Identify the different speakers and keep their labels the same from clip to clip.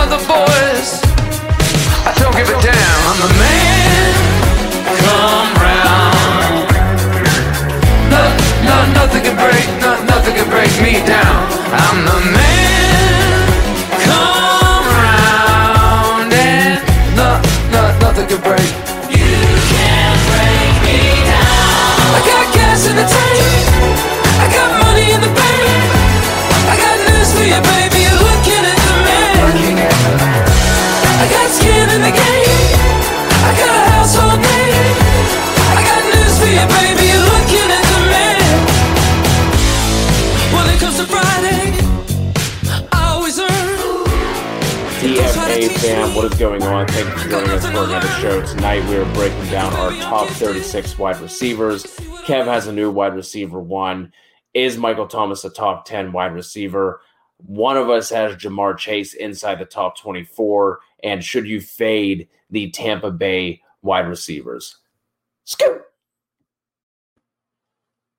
Speaker 1: The boys, I don't give a damn. I'm the man. Come round. No, no, nothing can break, no, nothing can break me down. I'm the
Speaker 2: going on? Thank you for joining us for another show. Tonight we are breaking down our top 36 wide receivers. Kev has a new wide receiver one. Is Michael Thomas a top 10 wide receiver? One of us has Ja'Marr Chase inside the top 24. And should you fade the Tampa Bay wide receivers? Scoot!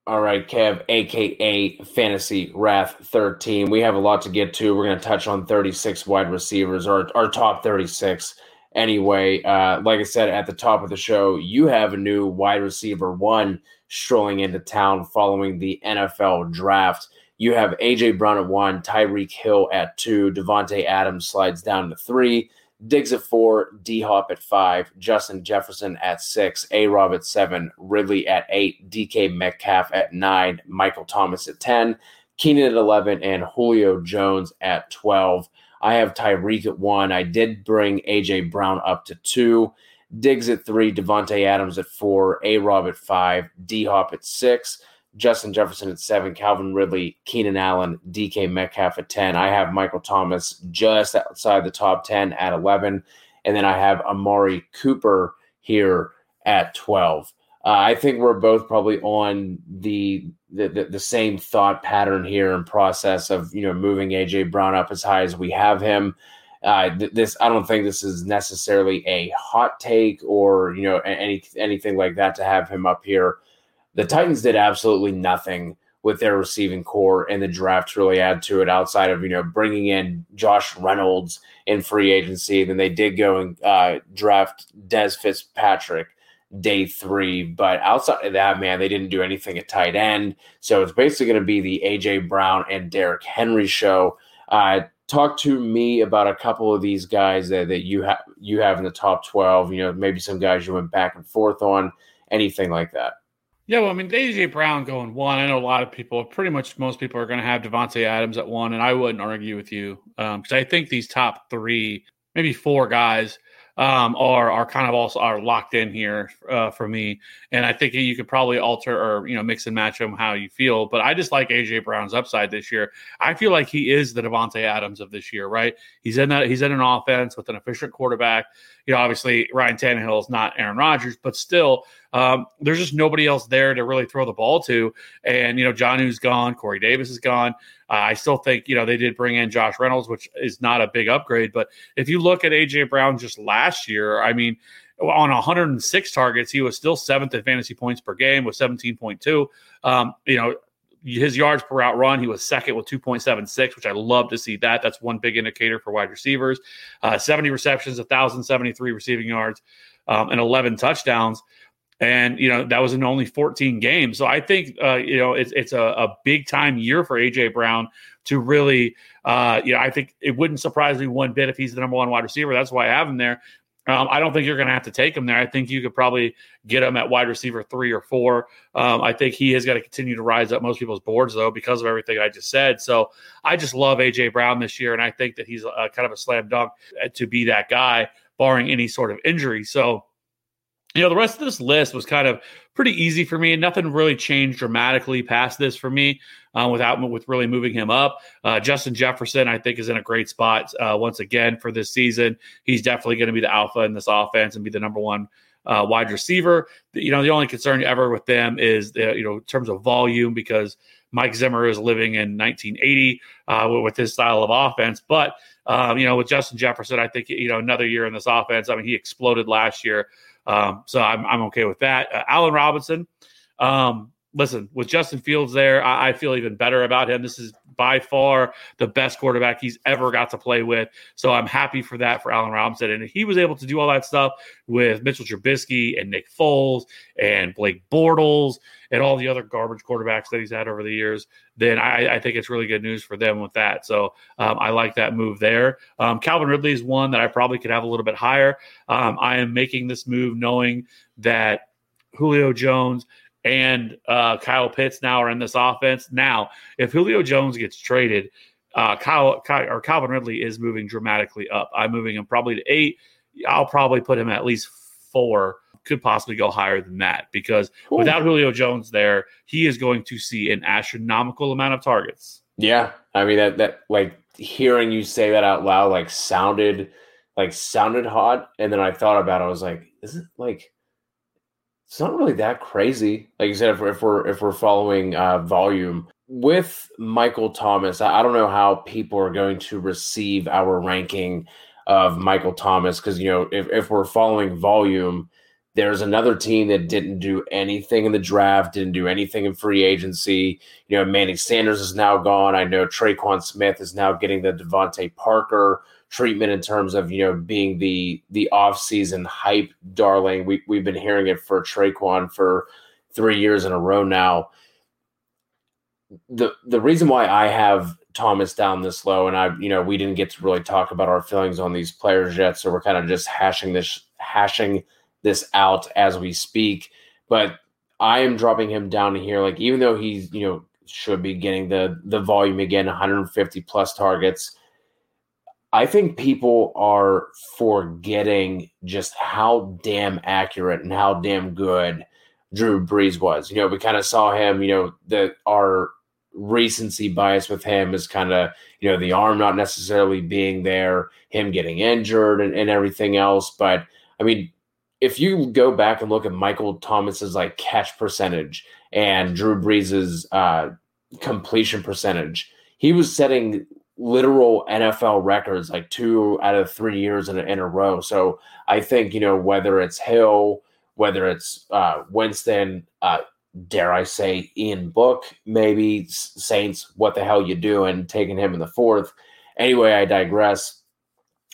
Speaker 2: All right, Kev, aka Fantasy Wrath 13. We have a lot to get to. We're going to touch on 36 wide receivers, or our top 36. Anyway, uh, like I said at the top of the show, you have a new wide receiver one strolling into town following the NFL draft. You have AJ Brown at one, Tyreek Hill at two, Davante Adams slides down to three, Diggs at four, D Hop at five, Justin Jefferson at six, A Rob at seven, Ridley at eight, DK Metcalf at nine, Michael Thomas at 10, Keenan at 11, and Julio Jones at 12. I have Tyreek at one. I did bring AJ Brown up to two, Diggs at three, Davante Adams at four, A Rob at five, D Hop at six. Justin Jefferson at seven, Calvin Ridley, Keenan Allen, DK Metcalf at 10. I have Michael Thomas just outside the top 10 at 11. And then I have Amari Cooper here at 12. Uh, I think we're both probably on the, the, the the same thought pattern here and process of you know moving AJ Brown up as high as we have him. Uh, th- this I don't think this is necessarily a hot take or you know any anything like that to have him up here the Titans did absolutely nothing with their receiving corps and the draft really add to it outside of, you know, bringing in Josh Reynolds in free agency. Then they did go and uh, draft Dez Fitzpatrick day three. But outside of that, man, they didn't do anything at tight end. So it's basically going to be the A.J. Brown and Derrick Henry show. Uh, talk to me about a couple of these guys that, that you have you have in the top 12, you know, maybe some guys you went back and forth on, anything like that.
Speaker 3: Yeah, well, I mean, AJ Brown going one. I know a lot of people, pretty much most people, are going to have Davante Adams at one, and I wouldn't argue with you because um, I think these top three, maybe four guys, um, are are kind of also are locked in here uh, for me. And I think you could probably alter or you know mix and match them how you feel. But I just like AJ Brown's upside this year. I feel like he is the Davante Adams of this year, right? He's in that he's in an offense with an efficient quarterback. You know, obviously Ryan Tannehill is not Aaron Rodgers, but still, um, there's just nobody else there to really throw the ball to. And you know, Jonnu's gone, Corey Davis is gone. Uh, I still think you know they did bring in Josh Reynolds, which is not a big upgrade. But if you look at AJ Brown just last year, I mean, on 106 targets, he was still seventh in fantasy points per game with 17.2. Um, you know, his yards per route run, he was second with 2.76, which I love to see that. That's one big indicator for wide receivers. Uh, 70 receptions, 1,073 receiving yards, um, and 11 touchdowns and you know that was in only 14 games. So I think uh, you know it's it's a, a, big time year for AJ Brown to really uh, you know I think it wouldn't surprise me one bit if he's the number one wide receiver. That's why I have him there. Um, I don't think you're going to have to take him there. I think you could probably get him at wide receiver three or four. Um, I think he has got to continue to rise up most people's boards though because of everything I just said. So I just love AJ Brown this year, and I think that he's a, kind of a slam dunk to be that guy, barring any sort of injury. So you know, the rest of this list was kind of pretty easy for me, nothing really changed dramatically past this for me uh, without with really moving him up. Uh, Justin Jefferson, I think, is in a great spot uh, once again for this season. He's definitely going to be the alpha in this offense and be the number one uh, wide receiver. You know, the only concern ever with them is the, you know in terms of volume because Mike Zimmer is living in 1980 uh, with his style of offense. But um, you know, with Justin Jefferson, I think you know another year in this offense. I mean, he exploded last year, um, so I'm I'm okay with that. Uh, Allen Robinson. Um, listen, with Justin Fields there, I, I, feel even better about him. This is by far the best quarterback he's ever got to play with. So I'm happy for that for Allen Robinson. And he was able to do all that stuff with Mitchell Trubisky and Nick Foles and Blake Bortles and all the other garbage quarterbacks that he's had over the years, then I, I think it's really good news for them with that. So um, I like that move there. Um, Calvin Ridley is one that I probably could have a little bit higher. Um, I am making this move knowing that Julio Jones and uh, Kyle Pitts now are in this offense. Now, if Julio Jones gets traded, uh, Kyle, Kyle, or Calvin Ridley is moving dramatically up. I'm moving him probably to eight. I'll probably put him at least four. Could possibly go higher than that because Ooh. without Julio Jones there, he is going to see an astronomical amount of targets.
Speaker 2: Yeah, I mean that that like hearing you say that out loud like sounded like sounded hot, and then I thought about it. I was like, is it like it's not really that crazy. Like you said, if, if we're if we're following uh, volume with Michael Thomas, I, I don't know how people are going to receive our ranking of Michael Thomas because you know if if we're following volume, there's another team that didn't do anything in the draft, didn't do anything in free agency. You know, Manny Sanders is now gone. I know Tre'Quan Smith is now getting the DeVante Parker treatment in terms of you know being the the off season hype darling. We we've been hearing it for Tre'Quan for three years in a row now. The the reason why I have Thomas down this low, and I you know we didn't get to really talk about our feelings on these players yet, so we're kind of just hashing this hashing this out as we speak. But I am dropping him down here, like even though he's you know should be getting the the volume again, 150 plus targets I think people are forgetting just how damn accurate and how damn good Drew Brees was. You know, we kind of saw him, you know, that our recency bias with him is kind of, you know, the arm not necessarily being there, him getting injured and, and everything else. But I mean, if you go back and look at Michael Thomas's like catch percentage and Drew Brees's uh, completion percentage, he was setting literal NFL records like two out of three years in a, in a row. So I think, you know, whether it's Hill, whether it's uh, Winston, uh, dare I say, Ian Book, maybe Saints, what the hell you doing taking him in the fourth. Anyway, I digress.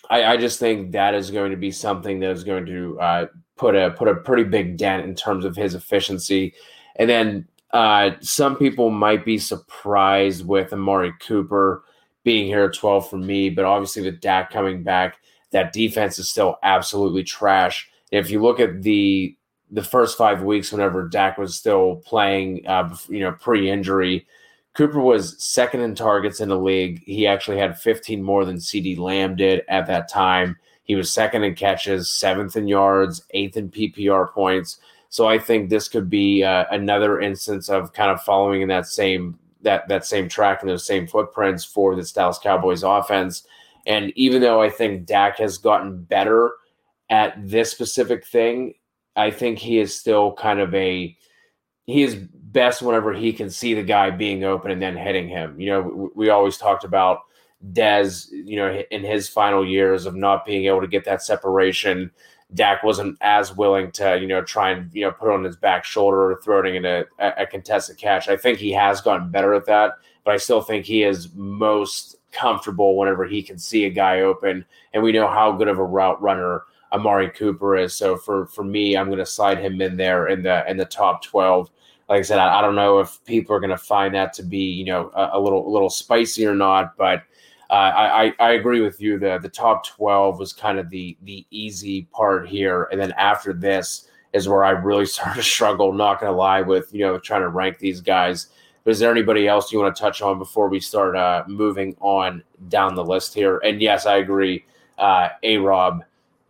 Speaker 2: I, I just think that is going to be something that is going to uh, put a put a pretty big dent in terms of his efficiency. And then uh, some people might be surprised with Amari Cooper being here at 12 for me. But obviously, with Dak coming back, that defense is still absolutely trash. if you look at the the first five weeks, whenever Dak was still playing, uh, you know, pre-injury, Cooper was second in targets in the league. He actually had 15 more than CeeDee Lamb did at that time. He was second in catches, seventh in yards, eighth in PPR points. So I think this could be uh, another instance of kind of following in that same that that same track and those same footprints for the Dallas Cowboys offense. And even though I think Dak has gotten better at this specific thing, I think he is still kind of a he is best whenever he can see the guy being open and then hitting him. You know, we, we always talked about Dez, you know, in his final years of not being able to get that separation Dak wasn't as willing to, you know, try and, you know, put on his back shoulder or throwing in a, a contested catch. I think he has gotten better at that, but I still think he is most comfortable whenever he can see a guy open. And we know how good of a route runner Amari Cooper is. So for, for me, I'm going to slide him in there in the, in the top 12 like I said, I, I, don't know if people are going to find that to be, you know, a, a, little a little spicy or not, but uh, I, I agree with you. The the top twelve was kind of the the easy part here, and then after this is where I really started to struggle. Not gonna lie, with you know trying to rank these guys. But is there anybody else you want to touch on before we start uh, moving on down the list here? And yes, I agree. Uh, a Rob,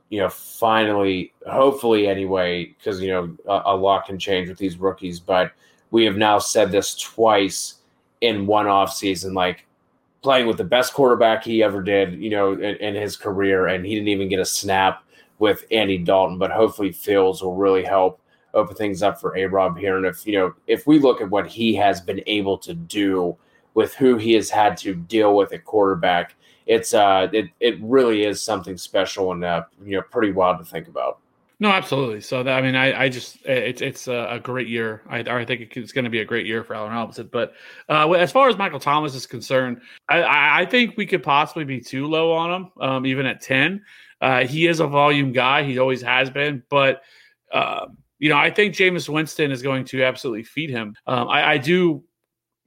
Speaker 2: you know, finally, hopefully anyway, because, you know, a, a lot can change with these rookies, but we have now said this twice in one off season, like playing with the best quarterback he ever did, you know, in, in his career, and he didn't even get a snap with Andy Dalton. But hopefully, Fields will really help open things up for A Rob here. And if you know, if we look at what he has been able to do with who he has had to deal with at quarterback, it's uh, it it really is something special and uh, you know, pretty wild to think about.
Speaker 3: No, absolutely. So that, I mean, I, I just it's it's a, great year. I, I think it's going to be a great year for Allen Robinson. But uh, as far as Michael Thomas is concerned, I, I think we could possibly be too low on him, um, even at ten. Uh, he is a volume guy. He always has been. But uh, you know, I think Jameis Winston is going to absolutely feed him. Um, I, I do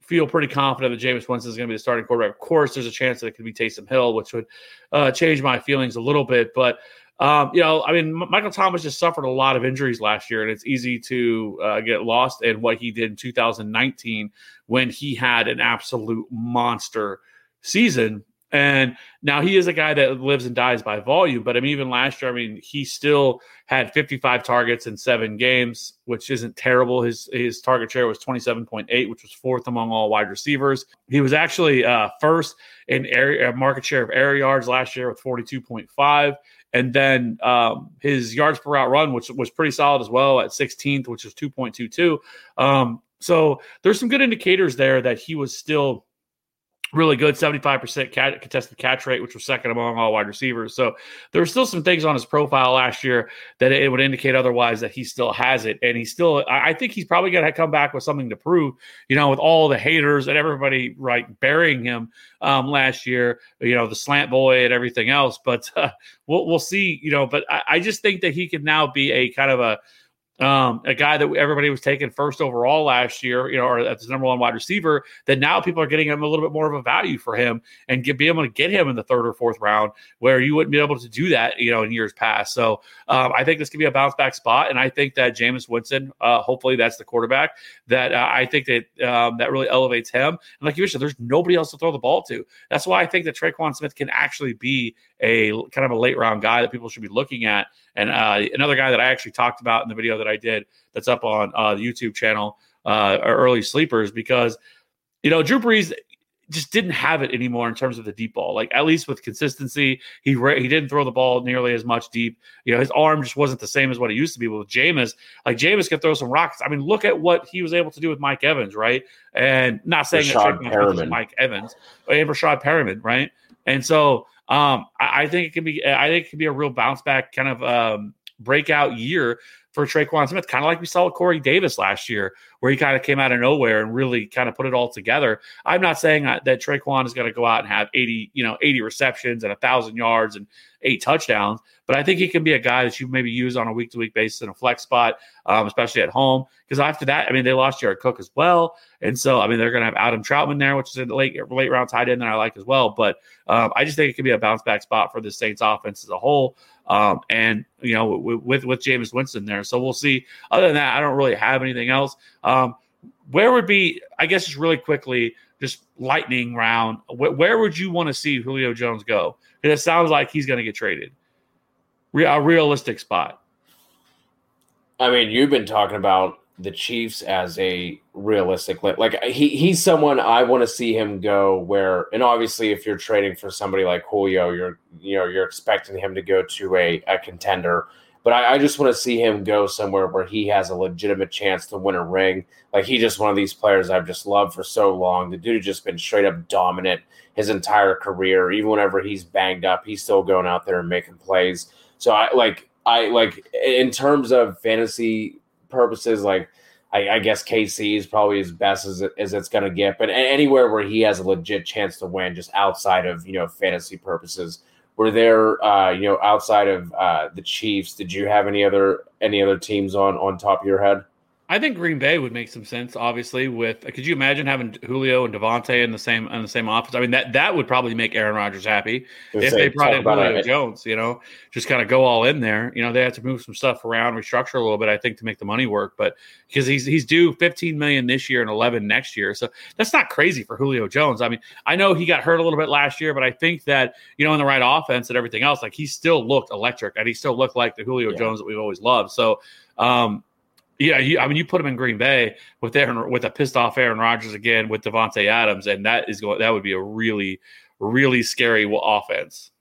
Speaker 3: feel pretty confident that Jameis Winston is going to be the starting quarterback. Of course, there's a chance that it could be Taysom Hill, which would uh, change my feelings a little bit. But um, you know, I mean, Michael Thomas just suffered a lot of injuries last year, and it's easy to uh, get lost in what he did in 2019 when he had an absolute monster season. And now he is a guy that lives and dies by volume. But I mean, even last year, I mean, he still had 55 targets in seven games, which isn't terrible. His his target share was 27.8, which was fourth among all wide receivers. He was actually uh, first in area market share of air yards last year with 42.5 and then um, his yards per route run, which was pretty solid as well at 16th, which is 2.22. Um, so there's some good indicators there that he was still really good 75% contested catch rate which was second among all wide receivers. So there were still some things on his profile last year that it would indicate otherwise that he still has it. And he still i think he's probably going to come back with something to prove you know with all the haters and everybody right burying him um, last year you know the slant boy and everything else. But uh, we'll, we'll see you know but I, I just think that he could now be a kind of a um, a guy that everybody was taking first overall last year, you know, or as number one wide receiver, that now people are getting him a little bit more of a value for him and get, be able to get him in the third or fourth round where you wouldn't be able to do that, you know, in years past. So um, I think this could be a bounce back spot. And I think that Jameis Winston, uh, hopefully that's the quarterback that uh, I think that um, that really elevates him. And like you mentioned, there's nobody else to throw the ball to. That's why I think that Tre'Quan Smith can actually be a kind of a late round guy that people should be looking at. And uh, another guy that I actually talked about in the video that I did that's up on uh, the YouTube channel, uh, Early Sleepers, because, you know, Drew Brees just didn't have it anymore in terms of the deep ball. Like at least with consistency, he he didn't throw the ball nearly as much deep. You know, his arm just wasn't the same as what it used to be. But with Jameis, like Jameis can throw some rockets. I mean, look at what he was able to do with Mike Evans, right? And not saying
Speaker 2: Breshad
Speaker 3: that Mike Evans, but Breshad Perriman, right? And so um, I, I, think it can be. I think it can be a real bounce back kind of um, breakout year for Tre'Quan Smith, kind of like we saw with Corey Davis last year, where he kind of came out of nowhere and really kind of put it all together. I'm not saying that, Tre'Quan is going to go out and have 80, you know, 80 receptions and a thousand yards and eight touchdowns, but I think he can be a guy that you maybe use on a week to week basis in a flex spot, um, especially at home. Because after that, I mean, they lost Jared Cook as well, and so I mean they're going to have Adam Trautman there, which is a late late round tight end that I like as well. But um, I just think it could be a bounce back spot for the Saints offense as a whole. Um, and you know with, with Jameis Winston there, so we'll see. Other than that, I don't really have anything else. Um, where would be, I guess, just really quickly, just lightning round. Where, where would you want to see Julio Jones go? Because it sounds like he's going to get traded. Re- a realistic spot.
Speaker 2: I mean, you've been talking about the Chiefs as a realistic like he he's someone I want to see him go where and obviously if you're trading for somebody like Julio you're you know you're expecting him to go to a, a contender. But I, I just want to see him go somewhere where he has a legitimate chance to win a ring. Like he's just one of these players I've just loved for so long. The dude just been straight up dominant his entire career. Even whenever he's banged up he's still going out there and making plays. So I like I like in terms of fantasy purposes, like I, I, guess KC is probably as best as, it, as it's going to get. But anywhere where he has a legit chance to win, just outside of you know fantasy purposes, were there uh, you know outside of uh, the Chiefs? Did you have any other any other teams on on top of your head?
Speaker 3: I think Green Bay would make some sense. Obviously, with could you imagine having Julio and Davante in the same in the same office? I mean, that that would probably make Aaron Rodgers happy if they brought in Julio it. Jones. You know, just kind of go all in there. You know, they have to move some stuff around, restructure a little bit. I think to make the money work, but because he's he's due 15 million this year and 11 next year, so that's not crazy for Julio Jones. I mean, I know he got hurt a little bit last year, but I think that you know in the right offense and everything else, like he still looked electric and he still looked like the Julio yeah. Jones that we've always loved. So. um yeah, you, I mean, you put him in Green Bay with Aaron, with a pissed off Aaron Rodgers again with Davante Adams, and that is going that would be a really, really scary offense.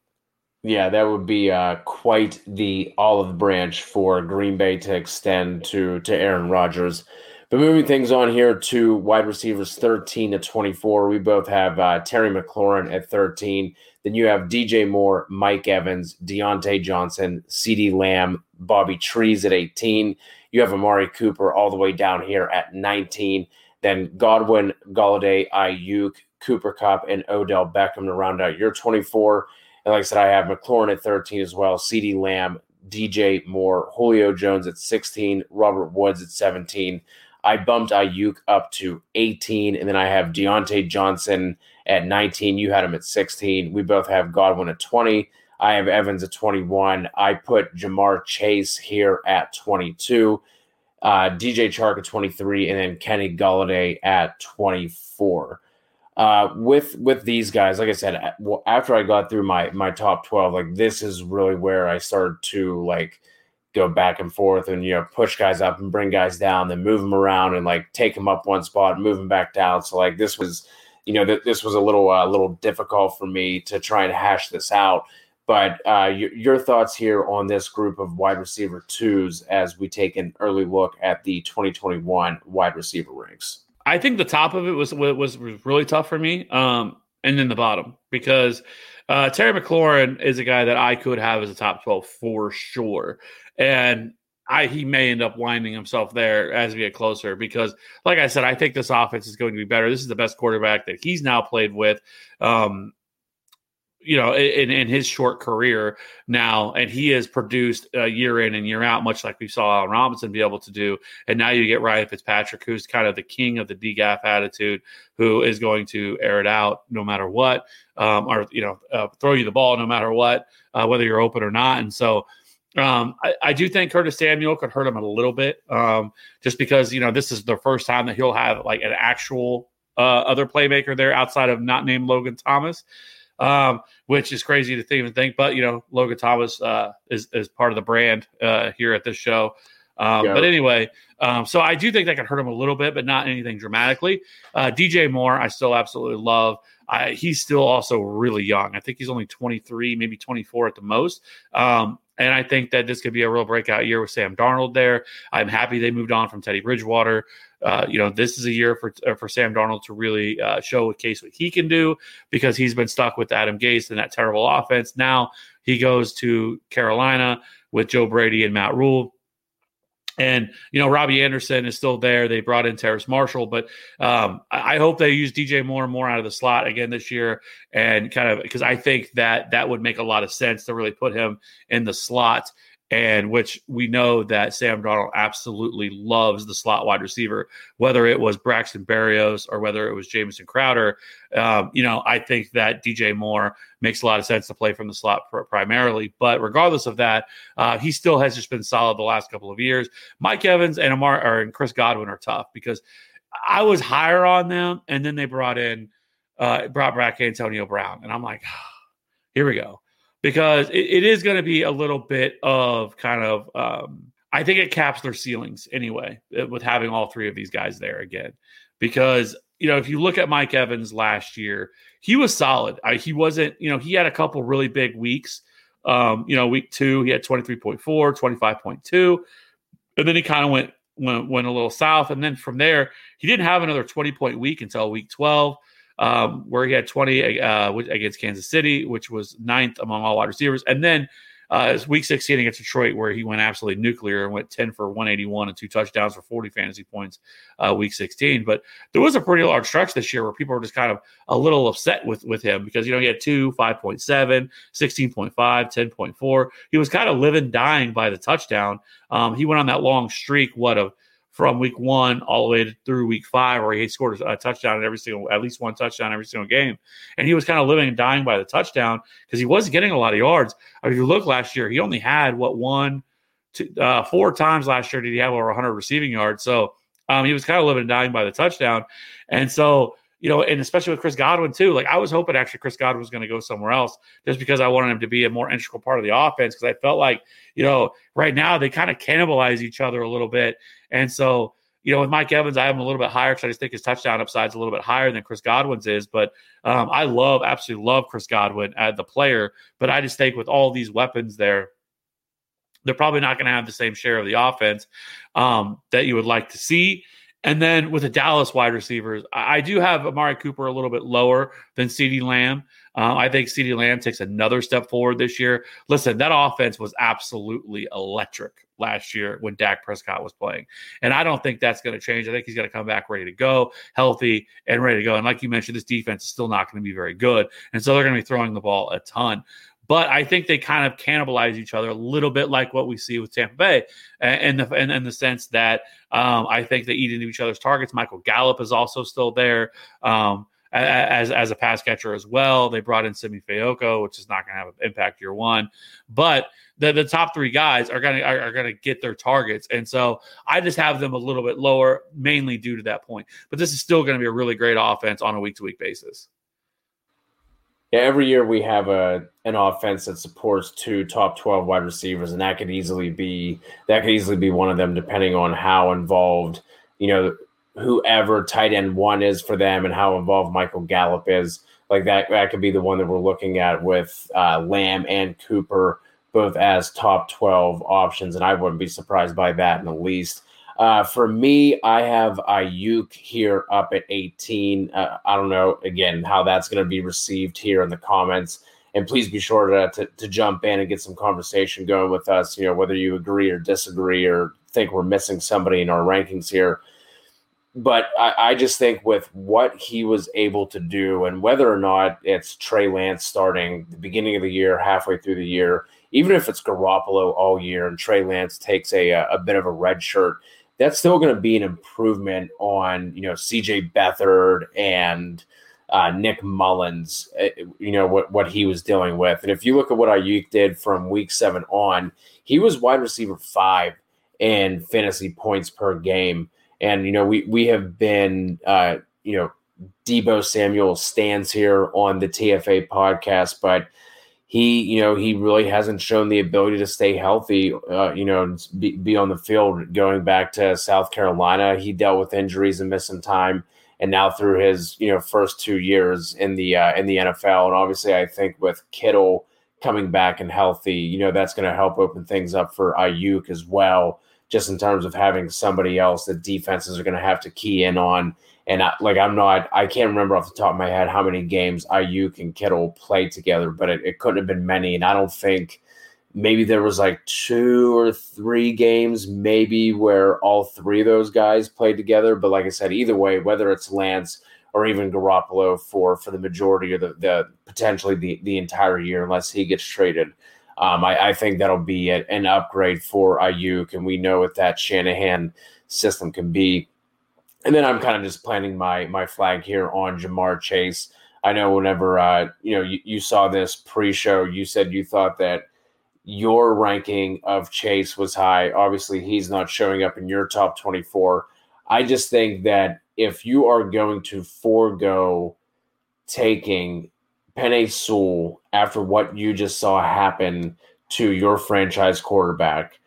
Speaker 2: Yeah, that would be uh, quite the olive branch for Green Bay to extend to to Aaron Rodgers. But moving things on here to wide receivers 13 to 24, we both have uh, Terry McLaurin at 13. Then you have DJ Moore, Mike Evans, Diontae Johnson, CeeDee Lamb, Bobby Trees at 18. You have Amari Cooper all the way down here at 19. Then Godwin, Golladay, Aiyuk, Cooper Kupp, and Odell Beckham to round out your 24. And like I said, I have McLaurin at 13 as well, CeeDee Lamb, DJ Moore, Julio Jones at 16, Robert Woods at 17. I bumped Aiyuk up to 18, and then I have Diontae Johnson at 19. You had him at 16. We both have Godwin at 20. I have Evans at 21. I put Ja'Marr Chase here at 22. Uh, DJ Chark at 23, and then Kenny Golladay at 24. Uh, with with these guys, like I said, after I got through my my top 12, like this is really where I started to like go back and forth and you know push guys up and bring guys down, then move them around and like take them up one spot, move them back down. So like this was, you know, th- this was a little a uh, little difficult for me to try and hash this out. But uh, your, your thoughts here on this group of wide receiver twos as we take an early look at the 2021 wide receiver ranks.
Speaker 3: I think the top of it was was, was really tough for me, um, and then the bottom because uh, Terry McLaurin is a guy that I could have as a top 12 for sure, and I he may end up winding himself there as we get closer because, like I said, I think this offense is going to be better. This is the best quarterback that he's now played with. Um, you know, in, in his short career now, and he has produced uh, year in and year out, much like we saw Allen Robinson be able to do. And now you get Ryan Fitzpatrick, who's kind of the king of the DGAF attitude, who is going to air it out no matter what, um, or you know, uh, throw you the ball no matter what, uh, whether you're open or not. And so, um, I, I, do think Curtis Samuel could hurt him a little bit, um, just because you know this is the first time that he'll have like an actual uh, other playmaker there outside of not named Logan Thomas um, which is crazy to even think. But you know, Logan Thomas uh, is is part of the brand uh, here at this show. Um, yeah. But anyway, um, so I do think that could hurt him a little bit, but not anything dramatically. Uh, DJ Moore, I still absolutely love. I, he's still also really young. I think he's only 23, maybe 24 at the most. Um, and I think that this could be a real breakout year with Sam Darnold there. I'm happy they moved on from Teddy Bridgewater. Uh, you know, this is a year for uh, for Sam Darnold to really uh, show a case what he can do because he's been stuck with Adam Gase and that terrible offense. Now he goes to Carolina with Joe Brady and Matt Rhule. And you know Robbie Anderson is still there. They brought in Terrace Marshall, but um, I, hope they use DJ more and more out of the slot again this year, and kind of because I think that that would make a lot of sense to really put him in the slot and which we know that Sam Darnold absolutely loves the slot wide receiver, whether it was Braxton Berrios or whether it was Jamison Crowder. Um, you know, I think that DJ Moore makes a lot of sense to play from the slot primarily. But regardless of that, uh, he still has just been solid the last couple of years. Mike Evans and Amar or and Chris Godwin are tough because I was higher on them, and then they brought in uh, brought back Antonio Brown, and I'm like, here we go because it, it is going to be a little bit of kind of um, I think it caps their ceilings anyway uh, with having all three of these guys there again. Because you know, if you look at Mike Evans last year, he was solid. I, he wasn't, you know, he had a couple really big weeks. Um, you know, week two, he had 23.4, 25.2. And then he kind of went, went went a little south. And then from there, he didn't have another 20 point week until week 12 um, where he had 20 uh, against Kansas City, which was ninth among all wide receivers. And then uh, week 16 against Detroit, where he went absolutely nuclear and went 10 for 181 and two touchdowns for 40 fantasy points uh, week 16. But there was a pretty large stretch this year where people were just kind of a little upset with, with him because, you know, he had two, 5.7, 16.5, 10.4. He was kind of living, dying by the touchdown. Um, he went on that long streak, what, of from week one all the way through week five, where he scored a touchdown in every single, at least one touchdown every single game. And he was kind of living and dying by the touchdown because he wasn't getting a lot of yards. I mean, if you look last year, he only had what one, two, uh, four times last year did he have over 100 receiving yards. So um, he was kind of living and dying by the touchdown. And so, you know, and especially with Chris Godwin too. Like I was hoping actually Chris Godwin was going to go somewhere else just because I wanted him to be a more integral part of the offense because I felt like, you know, right now they kind of cannibalize each other a little bit. And so, you know, with Mike Evans, I have him a little bit higher because I just think his touchdown upside is a little bit higher than Chris Godwin's is. But um, I love, absolutely love Chris Godwin as the player. But I just think with all these weapons there, they're probably not going to have the same share of the offense um, that you would like to see. And then with the Dallas wide receivers, I do have Amari Cooper a little bit lower than CeeDee Lamb. Uh, I think CeeDee Lamb takes another step forward this year. Listen, that offense was absolutely electric last year when Dak Prescott was playing. And I don't think that's going to change. I think he's going to come back ready to go, healthy and ready to go. And like you mentioned, this defense is still not going to be very good. And so they're going to be throwing the ball a ton but I think they kind of cannibalize each other a little bit, like what we see with Tampa Bay, and the in, in the sense that um, I think they eat into each other's targets. Michael Gallup is also still there. Um, as as a pass catcher as well. They brought in Simi Fehoko, which is not going to have an impact year one, but the, the top three guys are going to are, are going to get their targets, and so I just have them a little bit lower, mainly due to that point. But this is still going to be a really great offense on a week to week basis.
Speaker 2: Yeah, every year we have a an offense that supports two top twelve wide receivers, and that could easily be that could easily be one of them, depending on how involved you know whoever tight end one is for them and how involved Michael Gallup is. Like that, that could be the one that we're looking at with uh, Lamb and Cooper both as top twelve options, and I wouldn't be surprised by that in the least. Uh, for me, I have Aiyuk here up at 18. Uh, I don't know, again, how that's going to be received here in the comments. And please be sure to, to, to, jump in and get some conversation going with us, you know, whether you agree or disagree or think we're missing somebody in our rankings here. But I, I just think with what he was able to do and whether or not it's Trey Lance starting the beginning of the year, halfway through the year, even if it's Garoppolo all year and Trey Lance takes a, a bit of a red shirt – that's still going to be an improvement on you know CJ Beathard and uh, Nick Mullens. Eh, you know what what he was dealing with, and if you look at what Aiyuk did from week seven on, he was wide receiver five in fantasy points per game, and you know we we have been uh, you know Deebo Samuel stands here on the TFA podcast, but he, you know, he really hasn't shown the ability to stay healthy, uh, you know, be, be, on the field. Going back to South Carolina, he dealt with injuries and missed some time, and now through his, you know, first two years in the uh, in the NFL, and obviously, I think with Kittle coming back and healthy, you know, that's going to help open things up for Aiyuk as well, just in terms of having somebody else that defenses are going to have to key in on and I, like I'm not, I can't remember off the top of my head how many games Aiyuk and Kittle played together, but it, it couldn't have been many. And I don't think maybe there was like two or three games, maybe where all three of those guys played together. But like I said, either way, whether it's Lance or even Garoppolo for for the majority of the, the potentially the the entire year, unless he gets traded. Um, I, I, think that'll be a, an upgrade for Aiyuk, and we know what that Shanahan system can be and then I'm kind of just planting my my flag here on Ja'Marr Chase. I know whenever uh, you know you, you saw this pre-show, you said you thought that your ranking of Chase was high. Obviously, he's not showing up in your top 24. I just think that if you are going to forego taking Penei Sewell after what you just saw happen to your franchise quarterback,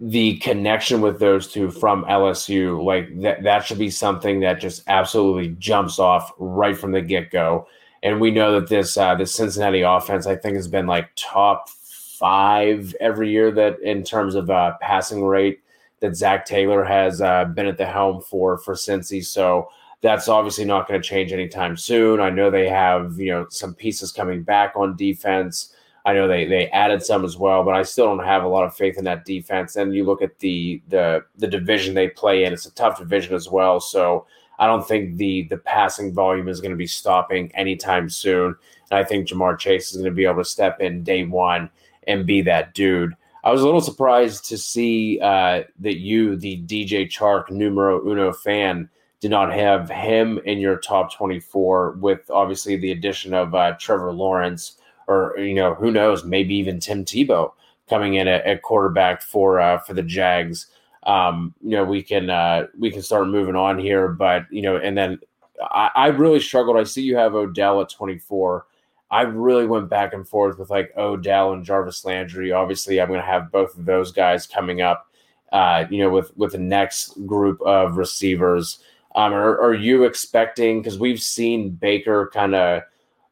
Speaker 2: the connection with those two from LSU, like that, that should be something that just absolutely jumps off right from the get go. And we know that this uh, this Cincinnati offense, I think, has been like top five every year that in terms of uh, passing rate that Zac Taylor has uh, been at the helm for for Cincy. So that's obviously not going to change anytime soon. I know they have you know some pieces coming back on defense. I know they they added some as well, but I still don't have a lot of faith in that defense. And you look at the the the division they play in; it's a tough division as well. So I don't think the the passing volume is going to be stopping anytime soon. And I think Ja'Marr Chase is going to be able to step in day one and be that dude. I was a little surprised to see uh, that you, the DJ Chark numero uno fan, did not have him in your top 24 with obviously the addition of uh, Trevor Lawrence or, you know, who knows, maybe even Tim Tebow coming in at, at quarterback for uh, for the Jags. Um, you know, we can uh, we can start moving on here, but you know, and then I, I really struggled. I see you have Odell at 24. I really went back and forth with like Odell and Jarvis Landry. Obviously, I'm going to have both of those guys coming up. Uh, you know, with with the next group of receivers. Um, are, are you expecting? Because we've seen Baker kind of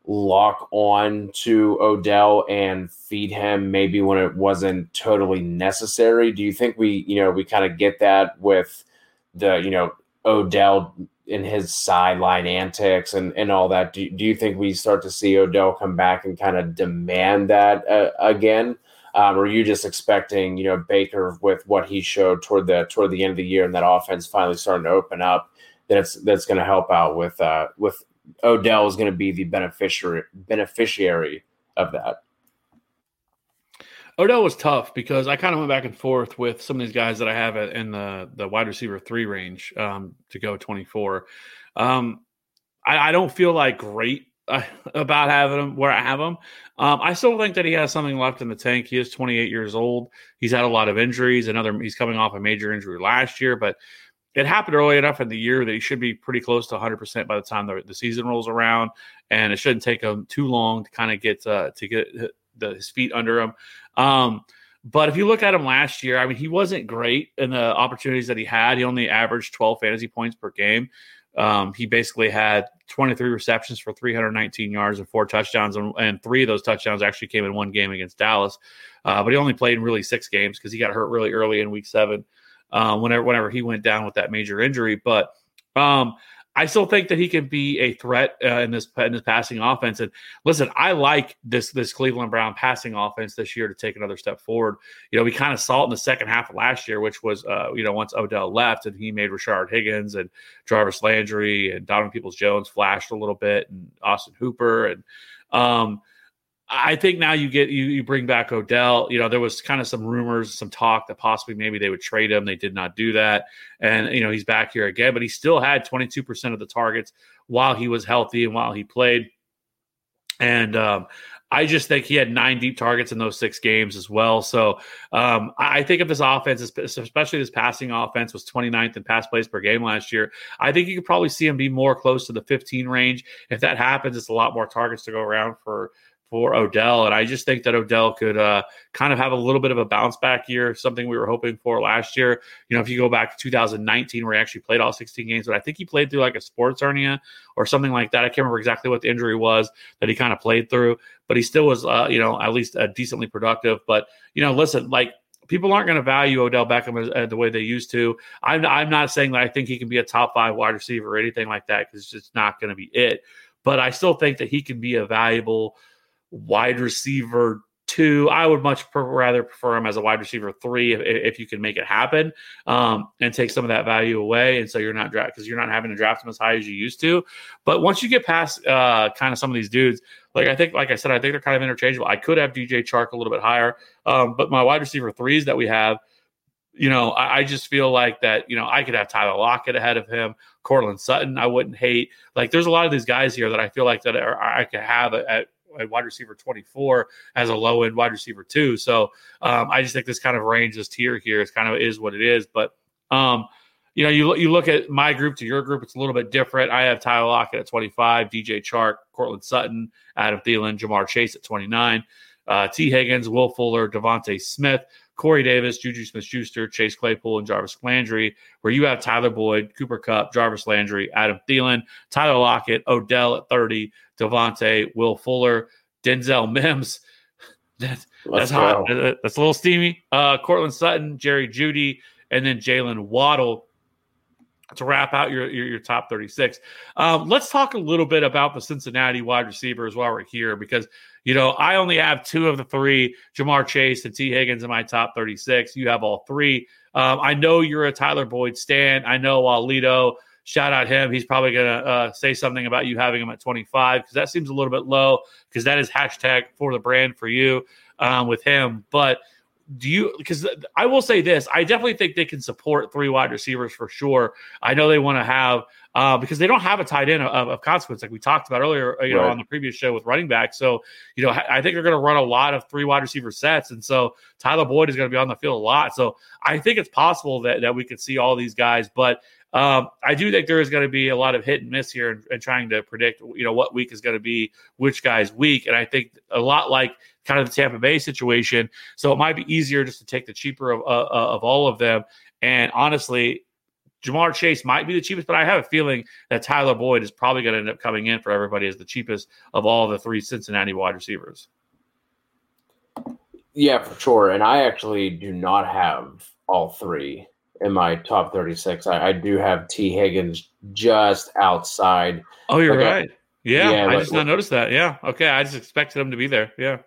Speaker 2: lock on to Odell and feed him maybe when it wasn't totally necessary. Do you think we, you know, we kind of get that with the, you know, Odell in his sideline antics and, and all that? Do, do you think we start to see Odell come back and kind of demand that uh, again? Um, or are you just expecting, you know, Baker with what he showed toward the toward the end of the year and that offense finally starting to open up? That's that's going to help out with uh, with Odell is going to be the beneficiary beneficiary of that.
Speaker 3: Odell was tough because I kind of went back and forth with some of these guys that I have in the the wide receiver three range um, to go twenty four. Um, I, I, don't feel like great uh, about having him where I have him. Um, I still think that he has something left in the tank. He is 28 years old. He's had a lot of injuries. Another, he's coming off a major injury last year, but it happened early enough in the year that he should be pretty close to 100% by the time the, the season rolls around, and it shouldn't take him too long to kind of get uh, to get the, his feet under him. Um, but if you look at him last year, I mean, he wasn't great in the opportunities that he had. He only averaged 12 fantasy points per game. Um, he basically had 23 receptions for 319 yards and four touchdowns, and, and, three of those touchdowns actually came in one game against Dallas. Uh, but he only played in really six games because he got hurt really early in week seven uh, whenever whenever he went down with that major injury. But um, I still think that he can be a threat uh, in this in this passing offense. And listen, I like this this Cleveland Brown passing offense this year to take another step forward. You know, we kind of saw it in the second half of last year, which was uh, you know once Odell left and he made Rashard Higgins and Jarvis Landry and Donovan Peoples Jones flashed a little bit and Austin Hooper and um, I think now you get you you bring back Odell. You know, there was kind of some rumors, some talk that possibly maybe they would trade him. They did not do that, and you know he's back here again. But he still had 22 percent of the targets while he was healthy and while he played. And um, I just think he had nine deep targets in those six games as well. So um, I think if this offense, especially this passing offense, was 29th in pass plays per game last year, I think you could probably see him be more close to the 15 range. If that happens, it's a lot more targets to go around for for Odell. And I just think that Odell could uh, kind of have a little bit of a bounce back year, something we were hoping for last year. You know, if you go back to 2019, where he actually played all 16 games, but I think he played through like a sports hernia or something like that. I can't remember exactly what the injury was that he kind of played through, but he still was, uh, you know, at least uh, decently productive. But, you know, listen, like, people aren't going to value Odell Beckham as, as the way they used to. I'm, I'm not saying that I think he can be a top five wide receiver or anything like that because it's just not going to be it. But I still think that he can be a valuable – wide receiver two. I would much rather prefer him as a wide receiver three if, if you can make it happen um, and take some of that value away. And so you're not draft because you're not having to draft him as high as you used to. But once you get past uh, kind of some of these dudes, like I think, like I said, I think they're kind of interchangeable. I could have DJ Chark a little bit higher, um, but my wide receiver threes that we have. You know, I, I just feel like that. You know, I could have Tyler Lockett ahead of him, Courtland Sutton. I wouldn't hate. Like, there's a lot of these guys here that I feel like that are, I could have at wide receiver 24 as a low end wide receiver too. So um, I just think this kind of range, this tier here is kind of is what it is. But um, you know, you you look at my group to your group, it's a little bit different. I have Tyler Lockett at 25, DJ Chark, Courtland Sutton, Adam Thielen, Ja'Marr Chase at 29, uh, Tee Higgins, Will Fuller, DeVonta Smith, Corey Davis, Juju Smith Schuster, Chase Claypool, and Jarvis Landry, where you have Tyler Boyd, Cooper Kupp, Jarvis Landry, Adam Thielen, Tyler Lockett, Odell at 30, DeVonta, Will Fuller, Denzel Mims. That's, that's hot. That's a little steamy. Uh, Courtland Sutton, Jerry Jeudy, and then Jaylen Waddle to wrap out your, your, your top 36. Um, let's talk a little bit about the Cincinnati wide receivers while we're here because you know I only have two of the three, Ja'Marr Chase and Tee Higgins in my top 36. You have all three. Um, I know you're a Tyler Boyd stan. I know Alito. Shout out him. He's probably going to uh, say something about you having him at 25 because that seems a little bit low because that is hashtag for the brand for you um, with him. But do you because I will say this, I definitely think they can support three wide receivers for sure. I know they want to have uh, because they don't have a tight end of, of consequence like we talked about earlier, you know,
Speaker 2: Right.
Speaker 3: on the previous show with running back. So, you know, I think they're going to run a lot of three wide receiver sets, and so Tyler Boyd is going to be on the field a lot. So I think it's possible that that we could see all these guys, but um, I do think there is going to be a lot of hit and miss here and, and trying to predict, you know, what week is going to be which guy's week. And I think a lot like kind of the Tampa Bay situation. So it might be easier just to take the cheaper of, uh, of all of them. And honestly, Ja'Marr Chase might be the cheapest, but I have a feeling that Tyler Boyd is probably going to end up coming in for everybody as the cheapest of all the three Cincinnati wide receivers.
Speaker 2: Yeah, for sure. And I actually do not have all three in my top 36. I, I do have Tee Higgins just outside.
Speaker 3: Oh, you're
Speaker 2: Like,
Speaker 3: right. Yeah,
Speaker 2: yeah,
Speaker 3: I
Speaker 2: like-
Speaker 3: just not noticed that. Yeah. Okay. I just expected him to be there. Yeah.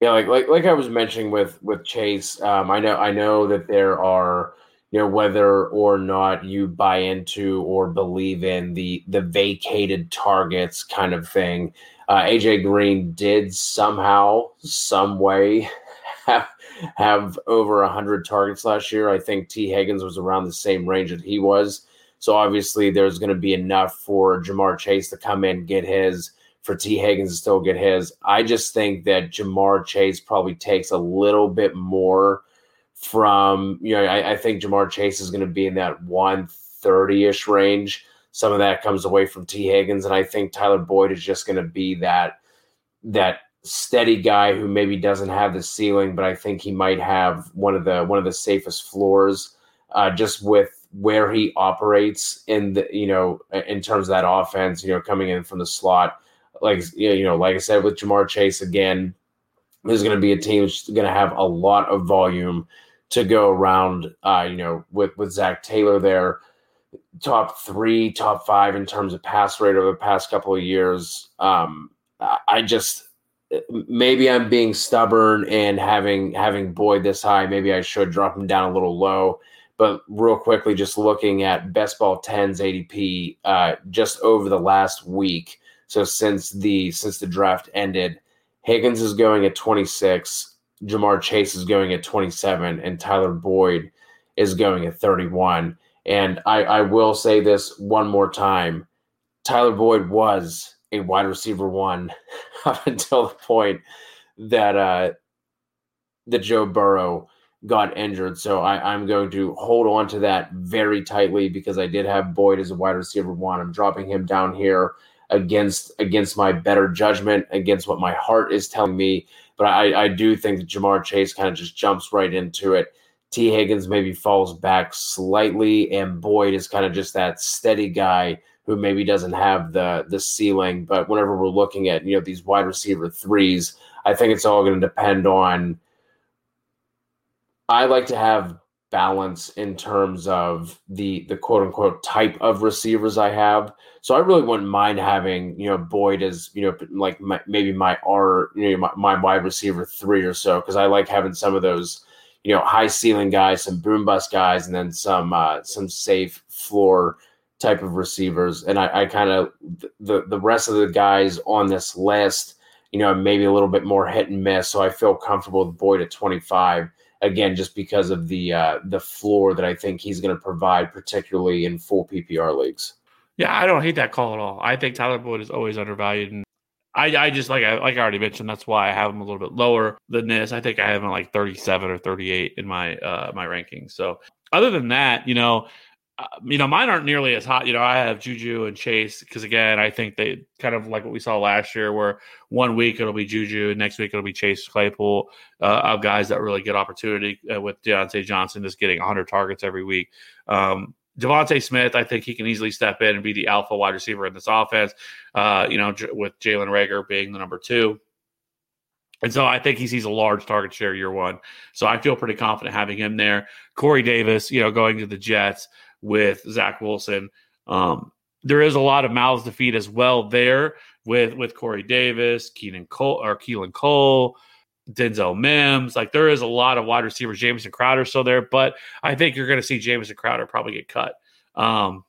Speaker 2: Yeah, like like like I was mentioning with with Chase, um, I know I know that there are you know whether or not you buy into or believe in the the vacated targets kind of thing. Uh, AJ Green did somehow, some way, have have over hundred targets last year. I think Tee Higgins was around the same range that he was. So obviously, there's going to be enough for Ja'Marr Chase to come in get his for Tee Higgins to still get his. I just think that Ja'Marr Chase probably takes a little bit more from, you know, I, I think Ja'Marr Chase is going to be in that 130 ish range. Some of that comes away from Tee Higgins. And I think Tyler Boyd is just going to be that, that steady guy who maybe doesn't have the ceiling, but I think he might have one of the, one of the safest floors, uh, just with where he operates in the, you know, in terms of that offense, you know, coming in from the slot like you know, like I said with Ja'Marr Chase again, there's going to be a team that's going to have a lot of volume to go around. Uh, you know, with with Zac Taylor there, top three, top five in terms of pass rate over the past couple of years. Um, I just maybe I'm being stubborn and having having Boyd this high. Maybe I should drop him down a little low. But real quickly, just looking at best ball tens ADP, uh, just over the last week. So since the since the draft ended, Higgins is going at 26, Ja'Marr Chase is going at 27, and Tyler Boyd is going at 31. And I, I will say this one more time. Tyler Boyd was a wide receiver one up until the point that uh that Joe Burrow got injured. So I, I'm going to hold on to that very tightly because I did have Boyd as a wide receiver one. I'm dropping him down here against against my better judgment, against what my heart is telling me. But I, I do think that Ja'Marr Chase kind of just jumps right into it. Tee Higgins maybe falls back slightly, and Boyd is kind of just that steady guy who maybe doesn't have the the ceiling. But whenever we're looking at you know these wide receiver threes, I think it's all going to depend on. I like to have balance in terms of the the quote unquote type of receivers I have. So I really wouldn't mind having you know Boyd as you know like my, maybe my R you know my, my wide receiver three or so because I like having some of those you know high ceiling guys, some boom bust guys, and then some uh, some safe floor type of receivers. And I, I kind of the the rest of the guys on this list, you know, maybe a little bit more hit and miss. So I feel comfortable with Boyd at twenty five again just because of the uh, the floor that I think he's going to provide, particularly in full PPR leagues.
Speaker 3: Yeah, I don't hate that call at all. I think Tyler Boyd is always undervalued, and I, I just like I like I already mentioned. That's why I have him a little bit lower than this. I think I have him like thirty seven or thirty eight in my uh my rankings. So other than that, you know, uh, you know, mine aren't nearly as hot. You know, I have Juju and Chase because again, I think they kind of like what we saw last year, where one week it'll be Juju, and next week it'll be Chase Claypool, uh, guys that really get opportunity uh, with Diontae Johnson just getting 100 targets every week. Um, DeVonta Smith, I think he can easily step in and be the alpha wide receiver in this offense. Uh, you know, j- with Jalen Reagor being the number two. And so I think he sees a large target share year one. So I feel pretty confident having him there. Corey Davis, you know, going to the Jets with Zach Wilson. Um, there is a lot of mouths to feed as well there with with Corey Davis, Keenan Cole or Keelan Cole, Denzel Mims. Like there is a lot of wide receivers. Jamison Crowder still there, but I think you're going to see Jamison Crowder probably get cut um,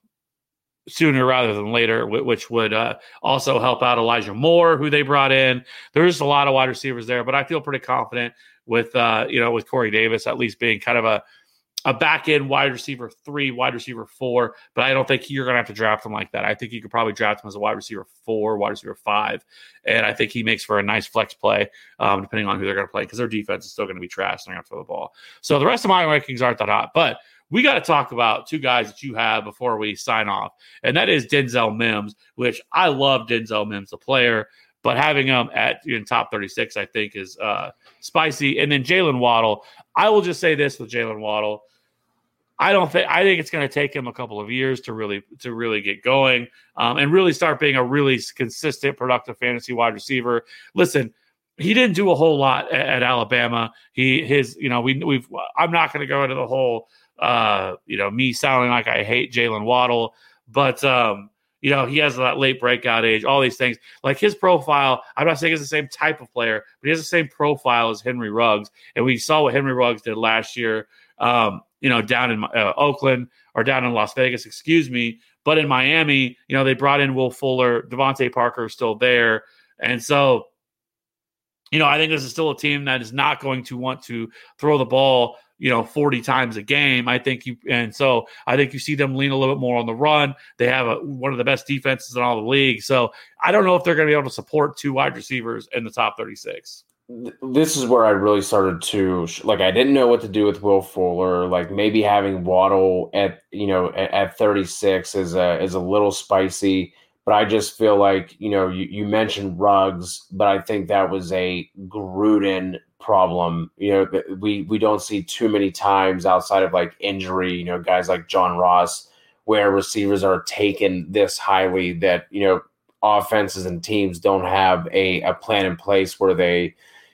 Speaker 3: sooner rather than later, which would uh, also help out Elijah Moore, who they brought in. There's a lot of wide receivers there, but I feel pretty confident with uh, you know with Corey Davis at least being kind of a a back end wide receiver three, wide receiver four, but I don't think you're going to have to draft him like that. I think you could probably draft him as a wide receiver four, wide receiver five, and I think he makes for a nice flex play, um, depending on who they're going to play, because their defense is still going to be trash. And they're going to throw the ball. So the rest of my rankings aren't that hot, but we got to talk about two guys that you have before we sign off, and that is Denzel Mims, which I love Denzel Mims, the player, but having him at in top 36, I think is uh, spicy. And then Jaylen Waddle, I will just say this with Jaylen Waddle. I don't think I think it's going to take him a couple of years to really to really get going um, and really start being a really consistent, productive fantasy wide receiver. Listen, he didn't do a whole lot at, at Alabama. He his you know we we've I'm not going to go into the whole uh, you know me sounding like I hate Jaylen Waddle, but um, you know he has that late breakout age, all these things. Like his profile, I'm not saying he's the same type of player, but he has the same profile as Henry Ruggs, and we saw what Henry Ruggs did last year. Um, you know, down in uh, Oakland or down in Las Vegas, excuse me. But in Miami, you know, they brought in Will Fuller, DeVante Parker is still there. And so, you know, I think this is still a team that is not going to want to throw the ball, you know, 40 times a game. I think you, and so I think you see them lean a little bit more on the run. They have a, one of the best defenses in all the league. So I don't know if they're going to be able to support two wide receivers in the top 36
Speaker 2: this is where I really started to like. I didn't know what to do with Will Fuller. Like maybe having Waddle at you know at, at 36 is a is a little spicy. But I just feel like you know you, you mentioned Ruggs, but I think that was a Gruden problem. You know we we don't see too many times outside of like injury. You know guys like John Ross where receivers are taken this highly that you know offenses and teams don't have a, a plan in place where they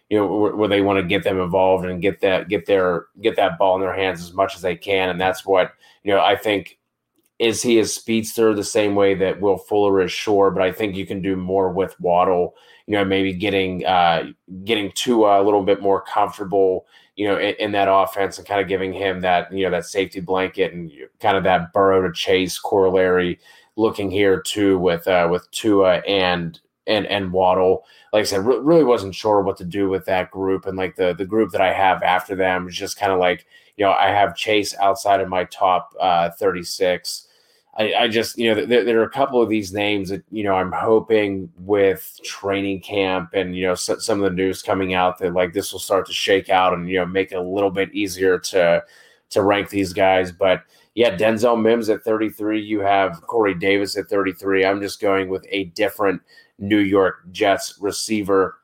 Speaker 2: you know where, where they want to get them involved and get that get their get that ball in their hands as much as they can and that's what you know i think is he a speedster the same way that will fuller is? Sure but i think you can do more with waddle you know maybe getting uh getting to a little bit more comfortable you know in, in, that offense and kind of giving him that you know that safety blanket and kind of that burrow to chase corollary looking here too with uh with tua and and and Waddle. Like I said, re- really wasn't sure what to do with that group, and like the the group that I have after them is just kind of like you know I have Chase outside of my top uh, thirty six. I, I, just you know there, there, are a couple of these names that you know I'm hoping with training camp and you know so, some of the news coming out that like this will start to shake out and you know make it a little bit easier to to rank these guys, but yeah, Denzel Mims at 33. You have Corey Davis at 33. I'm just going with a different New York Jets receiver.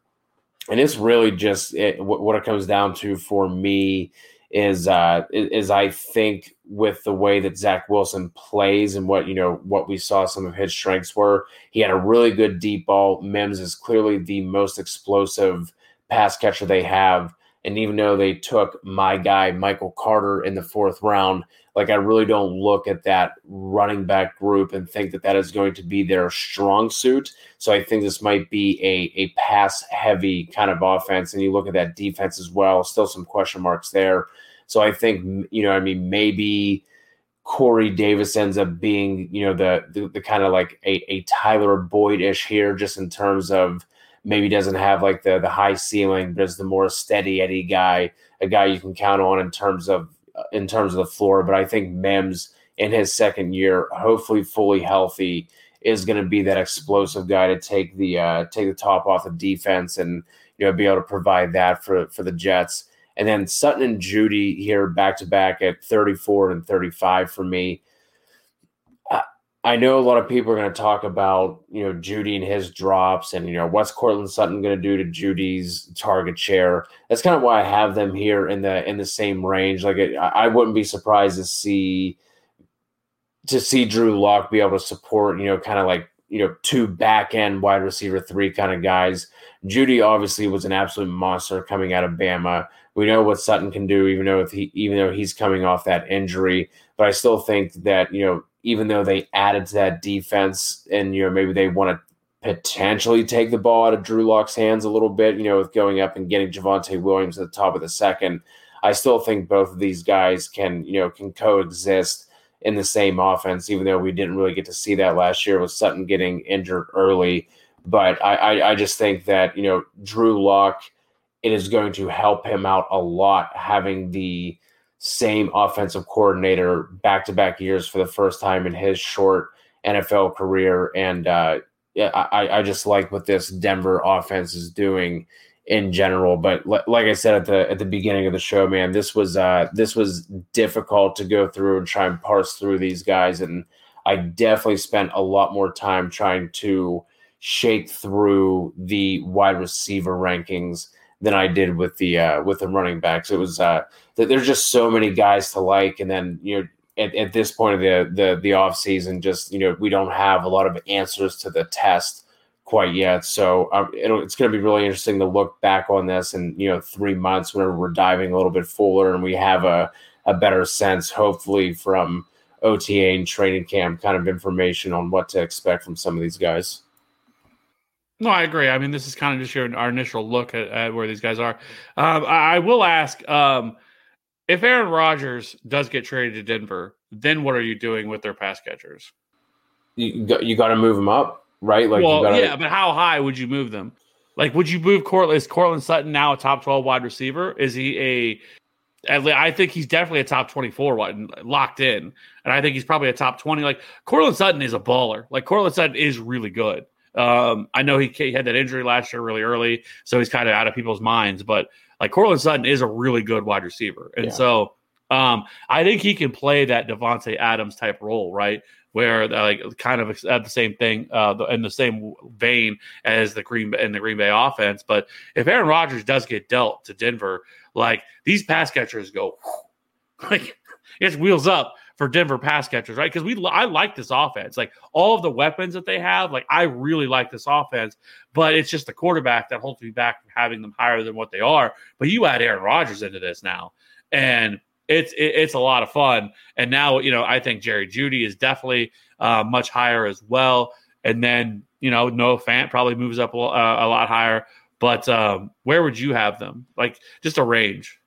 Speaker 2: And it's really just it, what it comes down to for me is uh, is I think with the way that Zach Wilson plays and what you know what we saw some of his strengths were, he had a really good deep ball. Mims is clearly the most explosive pass catcher they have. And even though they took my guy Michael Carter in the fourth round, like I really don't look at that running back group and think that that is going to be their strong suit. So I think this might be a a pass heavy kind of offense. And you look at that defense as well, still some question marks there. So I think you know, I mean, maybe Corey Davis ends up being you know the the, the kind of like a, a Tyler Boyd ish here, just in terms of maybe doesn't have like the the high ceiling, but is the more steady Eddie guy, a guy you can count on in terms of in terms of the floor. But I think Mims in his second year, hopefully fully healthy, is going to be that explosive guy to take the uh, take the top off the defense and you know be able to provide that for for the Jets. And then Sutton and Jeudy here back to back at 34 and 35 for me. I know a lot of people are going to talk about, you know, Jeudy and his drops and, you know, what's Courtland Sutton going to do to Jeudy's target share. That's kind of why I have them here in the in the same range. Like it, I wouldn't be surprised to see to see Drew Lock be able to support, you know, kind of like, you know, two back end wide receiver three kind of guys. Jeudy obviously was an absolute monster coming out of Bama. We know what Sutton can do, even though he even though he's coming off that injury. But I still think that, you know, even though they added to that defense and you know maybe they want to potentially take the ball out of Drew Lock's hands a little bit, you know, with going up and getting Javonte Williams at the top of the second. I still think both of these guys can, you know, can coexist in the same offense, even though we didn't really get to see that last year with Sutton getting injured early. But I, I, I just think that, you know, Drew Lock it is going to help him out a lot having the same offensive coordinator back to back years for the first time in his short NFL career. And uh, yeah, I, I just like what this Denver offense is doing in general. But like I said at the at the beginning of the show, man, this was uh, this was difficult to go through and try and parse through these guys, and I definitely spent a lot more time trying to shake through the wide receiver rankings than I did with the uh, with the running backs. It was uh, there's just so many guys to like, and then you know at, at this point of the the the off season, just you know we don't have a lot of answers to the test quite yet. So um, it's going to be really interesting to look back on this in you know three months whenever we're diving a little bit fuller and we have a a better sense, hopefully from OTA and training camp kind of information on what to expect from some of these guys.
Speaker 3: No, I agree. I mean, this is kind of just your, our initial look at, at where these guys are. Um, I, I, will ask um, if Aaron Rodgers does get traded to Denver, then what are you doing with their pass catchers?
Speaker 2: You got, you got to move them up, right?
Speaker 3: Like, well,
Speaker 2: gotta,
Speaker 3: yeah, but how high would you move them? Like, would you move Courtland? Is Courtland Sutton now a top twelve wide receiver? Is he a I think he's definitely a top 24 one locked in. And I think he's probably a top 20. Like Courtland Sutton is a baller. Like Courtland Sutton is really good. Um, I know he, he, had that injury last year really early, so he's kind of out of people's minds. But like Courtland Sutton is a really good wide receiver, and yeah. so um, I think he can play that Davante Adams type role, right? Where like kind of at the same thing, uh, in the same vein as the Green in the Green Bay offense. But if Aaron Rodgers does get dealt to Denver, like these pass catchers go, like it's wheels up for Denver pass catchers, right? Because we I like this offense. Like all of the weapons that they have, like I really like this offense, but it's just the quarterback that holds me back from having them higher than what they are. But you add Aaron Rodgers into this now, and it's it, it's a lot of fun. And now you know I think Jerry Jeudy is definitely uh, much higher as well. And then you know Noah Fant probably moves up a, uh, a lot higher. But um, where would you have them? Like just a range.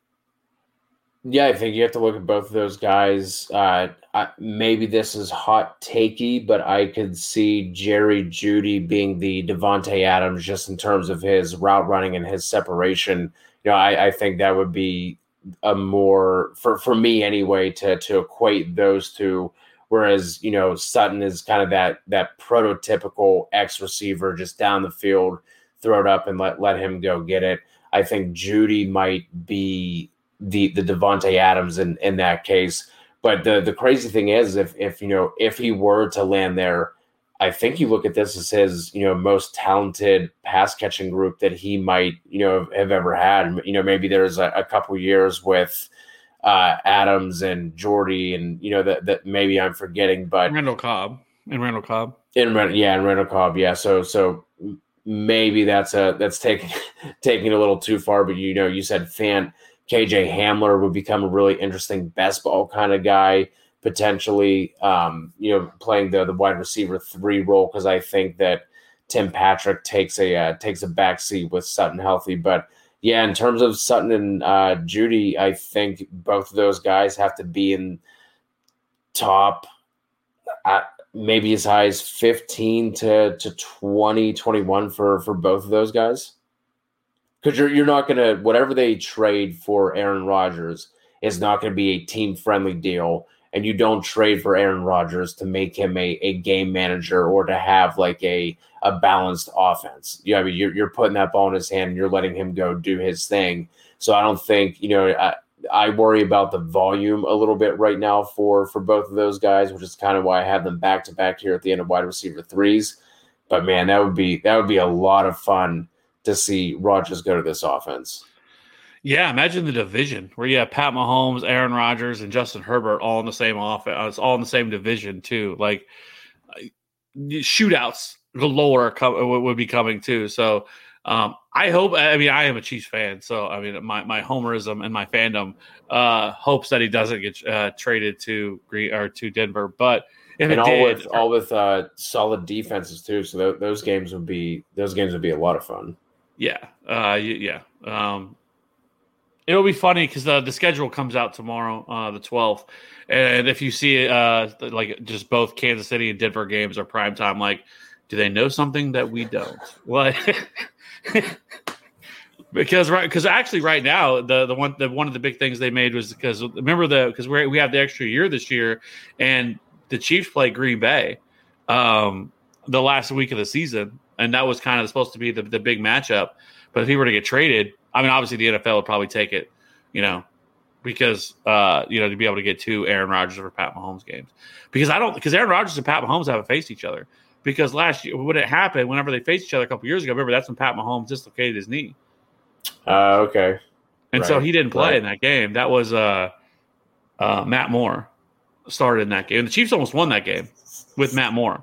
Speaker 2: Yeah, I think you have to look at both of those guys. Uh, I, maybe this is hot takey, but I could see Jerry Jeudy being the Davante Adams just in terms of his route running and his separation. You know, I, I think that would be a more for for me anyway to to equate those two. Whereas you know Sutton is kind of that that prototypical X receiver, just down the field, throw it up and let let him go get it. I think Jeudy might be the the Davante Adams in in that case. But the the crazy thing is, if if you know if he were to land there, I think you look at this as his you know most talented pass catching group that he might you know have ever had. You know maybe there's a, a couple years with uh, Adams and Jordy, and you know that that maybe I'm forgetting, but
Speaker 3: Randall Cobb and Randall Cobb.
Speaker 2: In yeah, and Randall Cobb, yeah. So so maybe that's a that's taking taking a little too far. But you know, you said Fant KJ Hamler would become a really interesting best ball kind of guy potentially. Um, you know, playing the the wide receiver three role because I think that Tim Patrick takes a uh, takes a backseat with Sutton healthy. But yeah, in terms of Sutton and uh, Jeudy, I think both of those guys have to be in top. Uh, maybe as high as 15 to, to 20, 21 for, for both of those guys because you're you're not gonna whatever they trade for Aaron Rodgers is not to be a team friendly deal, and you don't trade for Aaron Rodgers to make him a, a game manager or to have like a a balanced offense. You know, I mean, you're you're putting that ball in his hand, and you're letting him go do his thing. So I don't think you know. I, I worry about the volume a little bit right now for for both of those guys, which is kind of why I have them back to back here at the end of wide receiver threes. But man, that would be that would be a lot of fun to see Rodgers go to this offense.
Speaker 3: Yeah, imagine the division where you have Pat Mahomes, Aaron Rodgers, and Justin Herbert all in the same offense, all in the same division too. Like shootouts galore come, would be coming too. So um, I hope. I mean, I am a Chiefs fan, so I mean, my my homerism and my fandom uh, hopes that he doesn't get uh, traded to Green or to Denver, but.
Speaker 2: If and all did, with all with uh, solid defenses too, so th- those games would be those games would be a lot of fun.
Speaker 3: Yeah, uh, yeah. Um, it'll be funny because the the schedule comes out tomorrow, uh, the twelfth, and if you see uh, like just both Kansas City and Denver games are prime time, like, do they know something that we don't? What? because right because actually right now the the one the one of the big things they made was because remember the because we we have the extra year this year and the Chiefs play Green Bay um the last week of the season and that was kind of supposed to be the, the big matchup but if he were to get traded I mean obviously the NFL would probably take it you know because uh you know to be able to get two Aaron Rodgers or Pat Mahomes games because I don't because Aaron Rodgers and Pat Mahomes haven't faced each other because last year when it happened whenever they faced each other a couple years ago remember that's when Pat Mahomes dislocated his knee
Speaker 2: Uh, okay.
Speaker 3: and so he didn't play
Speaker 2: right.
Speaker 3: in that game. That was uh, uh, Matt Moore started in that game. The Chiefs almost won that game with Matt Moore.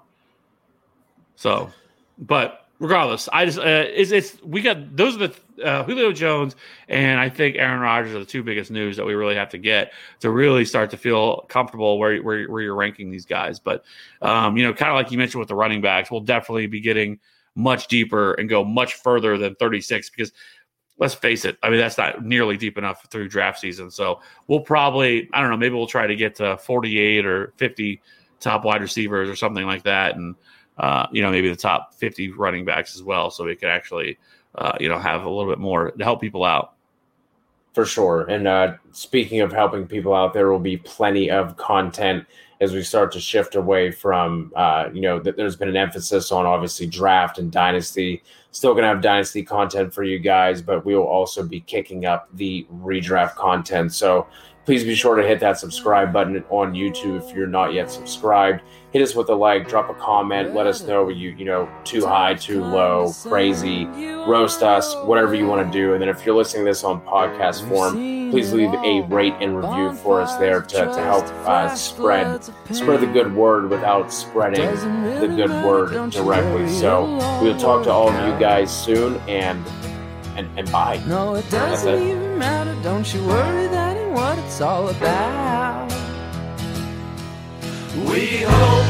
Speaker 3: So, but regardless, I just uh, it's, it's we got those are the uh, Julio Jones and I think Aaron Rodgers are the two biggest news that we really have to get to really start to feel comfortable where where, where you're ranking these guys. But um, you know, kind of like you mentioned with the running backs, we'll definitely be getting much deeper and go much further than 36 because let's face it. I mean, that's not nearly deep enough through draft season. So we'll probably, I don't know, maybe we'll try to get to 48 or 50 top wide receivers or something like that. And, uh, you know, maybe the top 50 running backs as well. So we could actually, uh, you know, have a little bit more to help people out.
Speaker 2: For sure. And uh, speaking of helping people out, there will be plenty of content as we start to shift away from, uh, you know, that there's been an emphasis on obviously draft and dynasty. Still going to have dynasty content for you guys, but we will also be kicking up the redraft content. So please be sure to hit that subscribe button on YouTube if you're not yet subscribed. Hit us with a like, drop a comment, let us know you, you know, too high, too low, crazy, roast us, whatever you want to do. And then if you're listening to this on podcast form, please leave a rate and review for us there to, to help uh, spread spread the good word without spreading the good word directly. So we'll talk to all of you guys soon and and, and bye.
Speaker 1: No, it doesn't even matter. Don't you worry, that what it's all about. We hope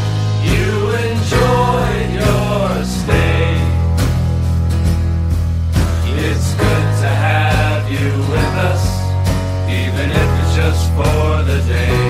Speaker 3: you enjoyed your stay. It's good to have you with us, even if it's just for the day.